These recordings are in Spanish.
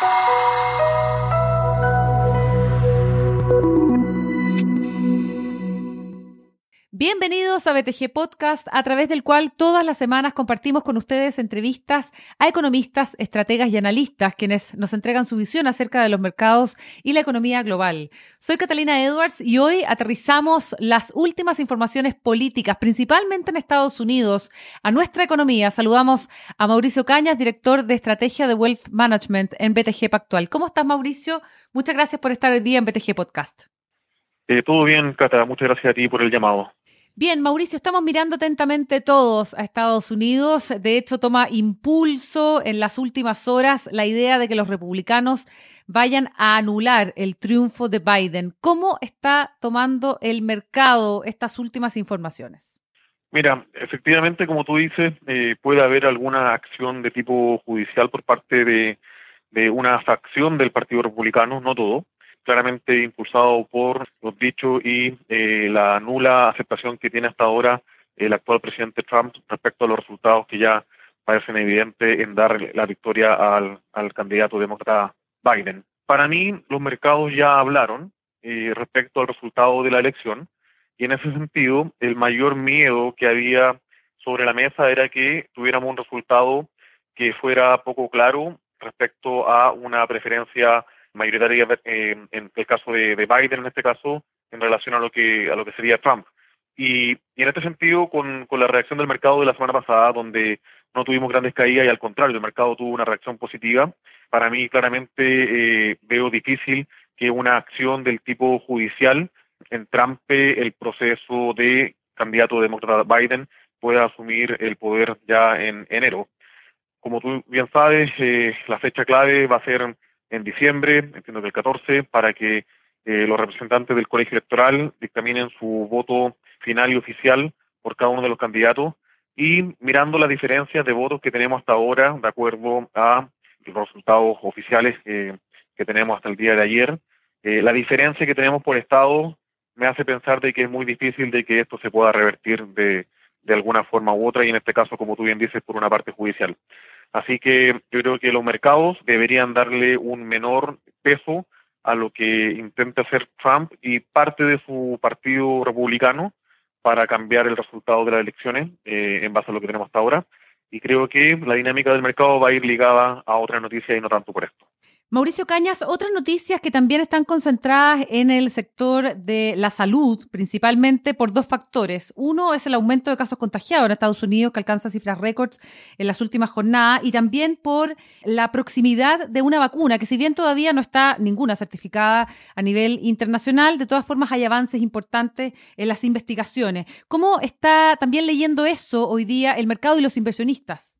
Bye. Bienvenidos a BTG Podcast, a través del cual todas las semanas compartimos con ustedes entrevistas a economistas, estrategas y analistas, quienes nos entregan su visión acerca de los mercados y la economía global. Soy Catalina Edwards y hoy aterrizamos las últimas informaciones políticas, principalmente en Estados Unidos, a nuestra economía. Saludamos a Mauricio Cañas, director de estrategia de Wealth Management en BTG Pactual. ¿Cómo estás, Mauricio? Muchas gracias por estar hoy día en BTG Podcast. Eh, todo bien, Cata. Muchas gracias a ti por el llamado. Bien, Mauricio, estamos mirando atentamente todos a Estados Unidos. De hecho, toma impulso en las últimas horas la idea de que los republicanos vayan a anular el triunfo de Biden. ¿Cómo está tomando el mercado estas últimas informaciones? Mira, efectivamente, como tú dices, eh, puede haber alguna acción de tipo judicial por parte de, de una facción del Partido Republicano, no todo, claramente impulsado por los dichos y eh, la nula aceptación que tiene hasta ahora el actual presidente Trump respecto a los resultados que ya parecen evidentes en dar la victoria al, candidato demócrata Biden. Para mí, los mercados ya hablaron eh, respecto al resultado de la elección y en ese sentido, el mayor miedo que había sobre la mesa era que tuviéramos un resultado que fuera poco claro respecto a una preferencia mayoritaria eh, en el caso de, Biden, en este caso, en relación a lo que, a lo que sería Trump. Y, en este sentido, con, la reacción del mercado de la semana pasada, donde no tuvimos grandes caídas y al contrario, el mercado tuvo una reacción positiva, para mí claramente eh, veo difícil que una acción del tipo judicial entrampe el proceso de candidato demócrata Biden pueda asumir el poder ya en enero. Como tú bien sabes, eh, la fecha clave va a ser en diciembre, entiendo que el 14, para que eh, los representantes del colegio electoral dictaminen su voto final y oficial por cada uno de los candidatos y mirando las diferencias de votos que tenemos hasta ahora, de acuerdo a los resultados oficiales que tenemos hasta el día de ayer, eh, la diferencia que tenemos por estado me hace pensar de que es muy difícil de que esto se pueda revertir de, de alguna forma u otra y en este caso, como tú bien dices, por una parte judicial. Así que yo creo que los mercados deberían darle un menor peso a lo que intenta hacer Trump y parte de su partido republicano para cambiar el resultado de las elecciones eh, en base a lo que tenemos hasta ahora. Y creo que la dinámica del mercado va a ir ligada a otra noticia y no tanto por esto. Mauricio Cañas, otras noticias que también están concentradas en el sector de la salud, principalmente por dos factores. Uno es el aumento de casos contagiados en Estados Unidos, que alcanza cifras récords en las últimas jornadas, y también por la proximidad de una vacuna, que si bien todavía no está ninguna certificada a nivel internacional, de todas formas hay avances importantes en las investigaciones. ¿Cómo está también leyendo eso hoy día el mercado y los inversionistas?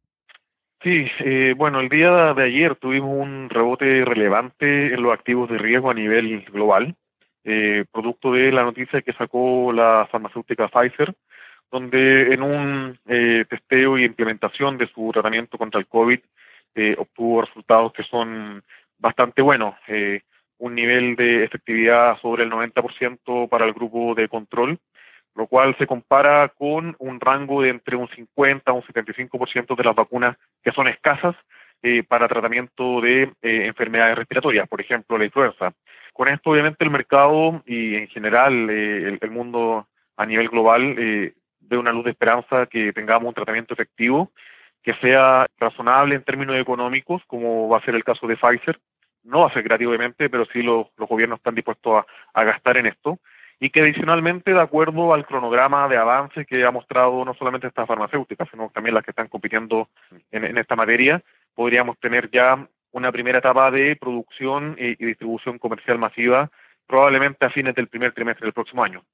Sí, eh, bueno, el día de ayer tuvimos un rebote relevante en los activos de riesgo a nivel global, eh, producto de la noticia que sacó la farmacéutica Pfizer, donde en un eh, testeo y implementación de su tratamiento contra el COVID obtuvo resultados que son bastante buenos. un nivel de efectividad sobre el 90% para el grupo de control, lo cual se compara con un rango de entre un 50 a un 75% de las vacunas que son escasas eh, para tratamiento de eh, enfermedades respiratorias, por ejemplo, la influenza. Con esto, obviamente, el mercado y en general eh, el, mundo a nivel global ve una luz de esperanza que tengamos un tratamiento efectivo que sea razonable en términos económicos, como va a ser el caso de Pfizer. No va a ser gratis, pero sí los, gobiernos están dispuestos a gastar en esto y que adicionalmente, de acuerdo al cronograma de avance que ha mostrado no solamente estas farmacéuticas, sino también las que están compitiendo en, esta materia, podríamos tener ya una primera etapa de producción y, distribución comercial masiva, probablemente a fines del primer trimestre del próximo año.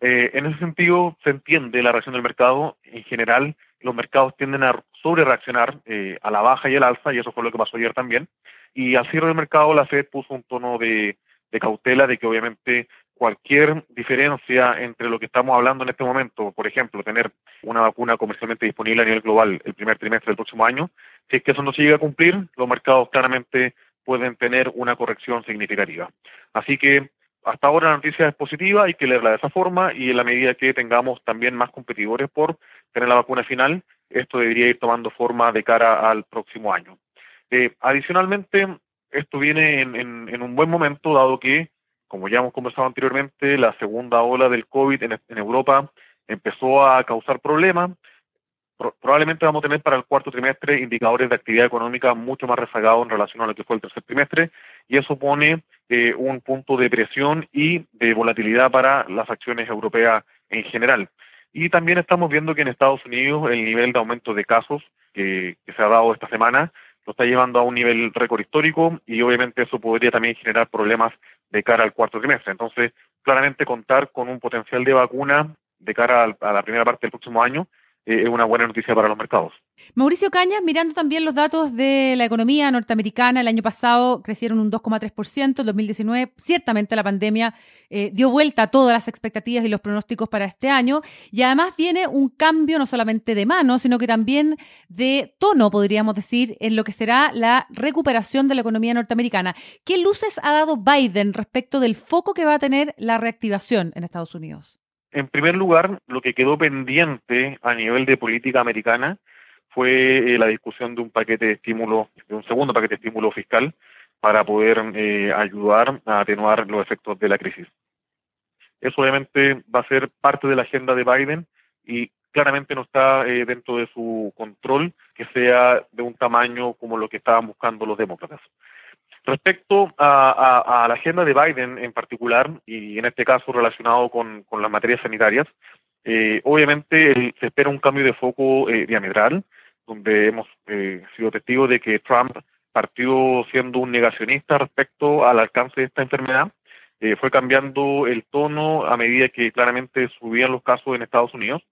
Eh, en ese sentido, se entiende la reacción del mercado. En general, los mercados tienden a sobre reaccionar eh, a la baja y el alza, y eso fue lo que pasó ayer también. Y al cierre del mercado, la Fed puso un tono de, de cautela de que obviamente cualquier diferencia entre lo que estamos hablando en este momento, por ejemplo, tener una vacuna comercialmente disponible a nivel global el primer trimestre del próximo año, si es que eso no se llega a cumplir, los mercados claramente pueden tener una corrección significativa. Así que hasta ahora la noticia es positiva, hay que leerla de esa forma y en la medida que tengamos también más competidores por tener la vacuna final, esto debería ir tomando forma de cara al próximo año. Eh, adicionalmente, esto viene en, un buen momento, dado que, como ya hemos conversado anteriormente, la segunda ola del COVID en, Europa empezó a causar problemas. probablemente vamos a tener para el cuarto trimestre indicadores de actividad económica mucho más rezagados en relación a lo que fue el tercer trimestre, y eso pone eh, un punto de presión y de volatilidad para las acciones europeas en general. Y también estamos viendo que en Estados Unidos el nivel de aumento de casos que, se ha dado esta semana lo está llevando a un nivel récord histórico y obviamente eso podría también generar problemas de cara al cuarto trimestre. Entonces, claramente contar con un potencial de vacuna de cara a la primera parte del próximo año eh, es una buena noticia para los mercados. Mauricio Cañas, mirando también los datos de la economía norteamericana, el año pasado crecieron un 2,3%, el 2019 ciertamente la pandemia eh, dio vuelta a todas las expectativas y los pronósticos para este año y además viene un cambio no solamente de mano, sino que también de tono, podríamos decir, en lo que será la recuperación de la economía norteamericana. ¿Qué luces ha dado Biden respecto del foco que va a tener la reactivación en Estados Unidos? En primer lugar, lo que quedó pendiente a nivel de política americana fue eh, la discusión de un paquete de estímulo, de un segundo paquete de estímulo fiscal para poder eh, ayudar a atenuar los efectos de la crisis. Eso obviamente va a ser parte de la agenda de Biden y claramente no está eh, dentro de su control que sea de un tamaño como lo que estaban buscando los demócratas. Respecto a, la agenda de Biden en particular, y en este caso relacionado con, las materias sanitarias, eh, obviamente se espera un cambio de foco eh, diametral, donde hemos eh, sido testigos de que Trump partió siendo un negacionista respecto al alcance de esta enfermedad, fue cambiando el tono a medida que claramente subían los casos en Estados Unidos,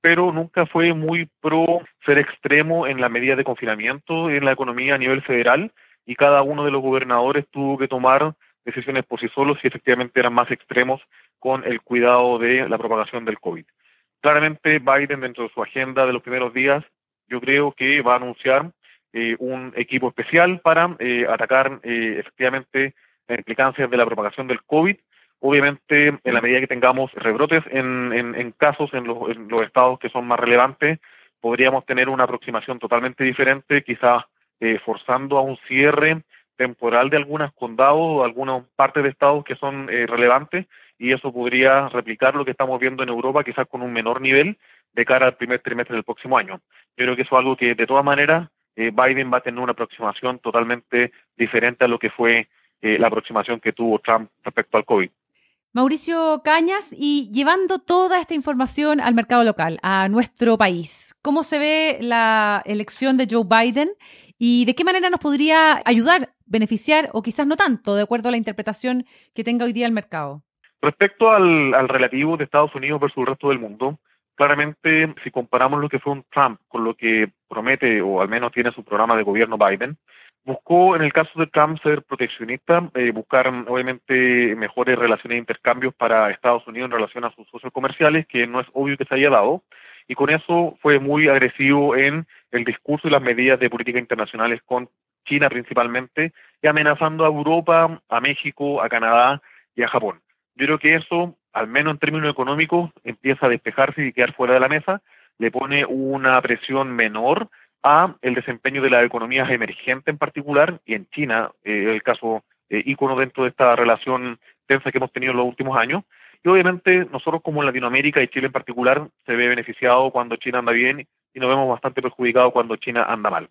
pero nunca fue muy pro ser extremo en la medida de confinamiento en la economía a nivel federal, y cada uno de los gobernadores tuvo que tomar decisiones por sí solos y efectivamente eran más extremos con el cuidado de la propagación del COVID. Claramente Biden dentro de su agenda de los primeros días, yo creo que va a anunciar eh, un equipo especial para eh, atacar eh, efectivamente las implicancias de la propagación del COVID. Obviamente, en la medida que tengamos rebrotes en, casos en los, en los estados que son más relevantes, podríamos tener una aproximación totalmente diferente, quizás eh, forzando a un cierre temporal de algunos condados o algunas partes de estados que son eh, relevantes y eso podría replicar lo que estamos viendo en Europa, quizás con un menor nivel de cara al primer trimestre del próximo año. Yo creo que eso es algo que de todas maneras eh, Biden va a tener una aproximación totalmente diferente a lo que fue la aproximación que tuvo Trump respecto al COVID. Mauricio Cañas, y llevando toda esta información al mercado local, a nuestro país, ¿cómo se ve la elección de Joe Biden ¿Y de qué manera nos podría ayudar, beneficiar o quizás no tanto, de acuerdo a la interpretación que tenga hoy día el mercado? Respecto al, relativo de Estados Unidos versus el resto del mundo, claramente si comparamos lo que fue un Trump con lo que promete o al menos tiene su programa de gobierno Biden, buscó en el caso de Trump ser proteccionista, eh, buscar obviamente mejores relaciones de intercambios para Estados Unidos en relación a sus socios comerciales, que no es obvio que se haya dado, y con eso fue muy agresivo en el discurso y las medidas de política internacionales con China principalmente, y amenazando a Europa, a México, a Canadá y a Japón. Yo creo que eso, al menos en términos económicos, empieza a despejarse y quedar fuera de la mesa, le pone una presión menor a el desempeño de las economías emergentes en particular, y en China, eh, el caso eh, ícono dentro de esta relación tensa que hemos tenido en los últimos años, y obviamente nosotros como Latinoamérica y Chile en particular se ve beneficiado cuando China anda bien y nos vemos bastante perjudicados cuando China anda mal.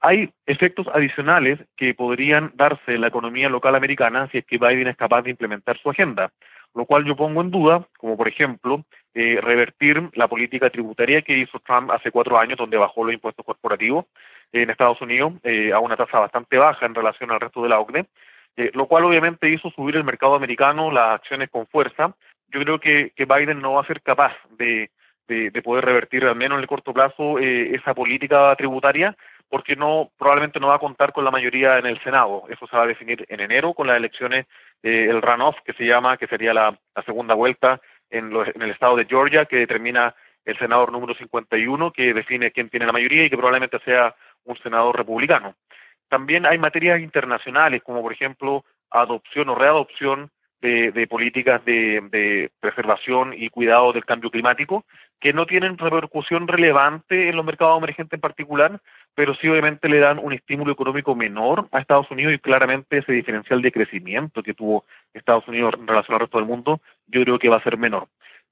Hay efectos adicionales que podrían darse en la economía local americana si es que Biden es capaz de implementar su agenda, lo cual yo pongo en duda, como por ejemplo eh, revertir la política tributaria que hizo Trump hace cuatro años, donde bajó los impuestos corporativos en Estados Unidos eh, a una tasa bastante baja en relación al resto de la OCDE, eh, lo cual obviamente hizo subir el mercado americano, las acciones con fuerza. Yo creo que, Biden no va a ser capaz de, poder revertir, al menos en el corto plazo, eh, esa política tributaria, porque no probablemente no va a contar con la mayoría en el Senado. Eso se va a definir en enero con las elecciones, eh, el runoff, que se llama, que sería la, segunda vuelta en, en el estado de Georgia, que determina el senador número 51, que define quién tiene la mayoría y que probablemente sea un senador republicano. También hay materias internacionales, como por ejemplo adopción o readopción de, políticas de, preservación y cuidado del cambio climático, que no tienen repercusión relevante en los mercados emergentes en particular, pero sí obviamente le dan un estímulo económico menor a Estados Unidos y claramente ese diferencial de crecimiento que tuvo Estados Unidos en relación al resto del mundo, yo creo que va a ser menor.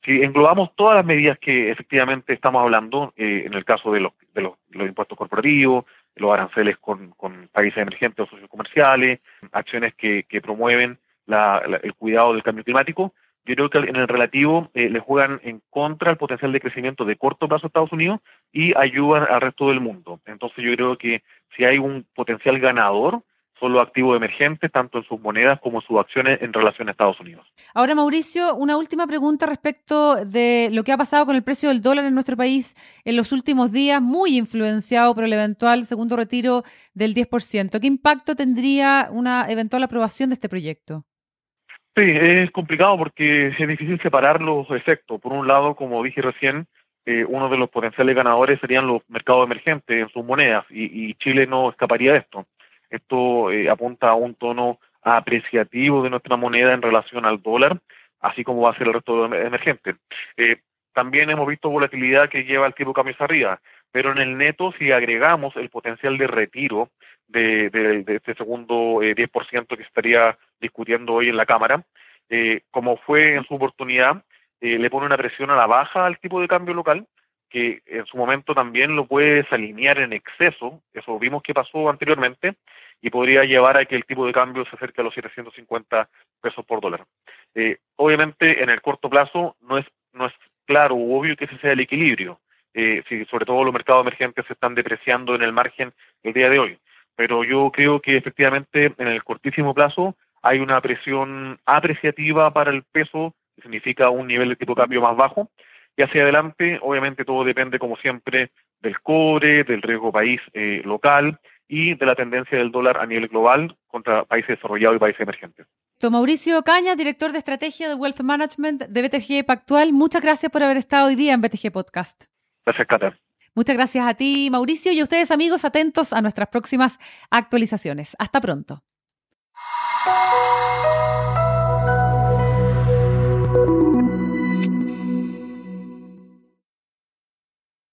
Si englobamos todas las medidas que efectivamente estamos hablando, eh, en el caso de los, de los, impuestos corporativos, los aranceles con, países emergentes o socios comerciales, acciones que, promueven el cuidado del cambio climático, yo creo que en el relativo eh, le juegan en contra el potencial de crecimiento de corto plazo a Estados Unidos y ayudan al resto del mundo. Entonces yo creo que si hay un potencial ganador, son los activos emergentes, tanto en sus monedas como en sus acciones en relación a Estados Unidos. Ahora, Mauricio, una última pregunta respecto de lo que ha pasado con el precio del dólar en nuestro país en los últimos días, muy influenciado por el eventual segundo retiro del 10%. ¿Qué impacto tendría una eventual aprobación de este proyecto? Sí, es complicado porque es difícil separar los efectos. Por un lado, como dije recién, eh, uno de los potenciales ganadores serían los mercados emergentes en sus monedas y, Chile no escaparía de esto. Esto eh, apunta a un tono apreciativo de nuestra moneda en relación al dólar, así como va a ser el resto de emergentes. Eh, también hemos visto volatilidad que lleva el tipo de cambio arriba, pero en el neto, si agregamos el potencial de retiro de, este segundo 10% que estaría discutiendo hoy en la Cámara, eh, como fue en su oportunidad, eh, le pone una presión a la baja al tipo de cambio local, que en su momento también lo puede desalinear en exceso, eso vimos que pasó anteriormente, y podría llevar a que el tipo de cambio se acerque a los 750 pesos por dólar. Eh, obviamente, en el corto plazo no es, no es claro o obvio que ese sea el equilibrio, si sobre todo los mercados emergentes se están depreciando en el margen el día de hoy. Pero yo creo que efectivamente en el cortísimo plazo hay una presión apreciativa para el peso, que significa un nivel de tipo de cambio más bajo. Y hacia adelante, obviamente todo depende, como siempre, del cobre, del riesgo país eh, local y de la tendencia del dólar a nivel global contra países desarrollados y países emergentes. Mauricio Caña, director de estrategia de Wealth Management de BTG Pactual, muchas gracias por haber estado hoy día en BTG Podcast. Gracias, Cata. Muchas gracias a ti, Mauricio, y a ustedes, amigos, atentos a nuestras próximas actualizaciones. Hasta pronto.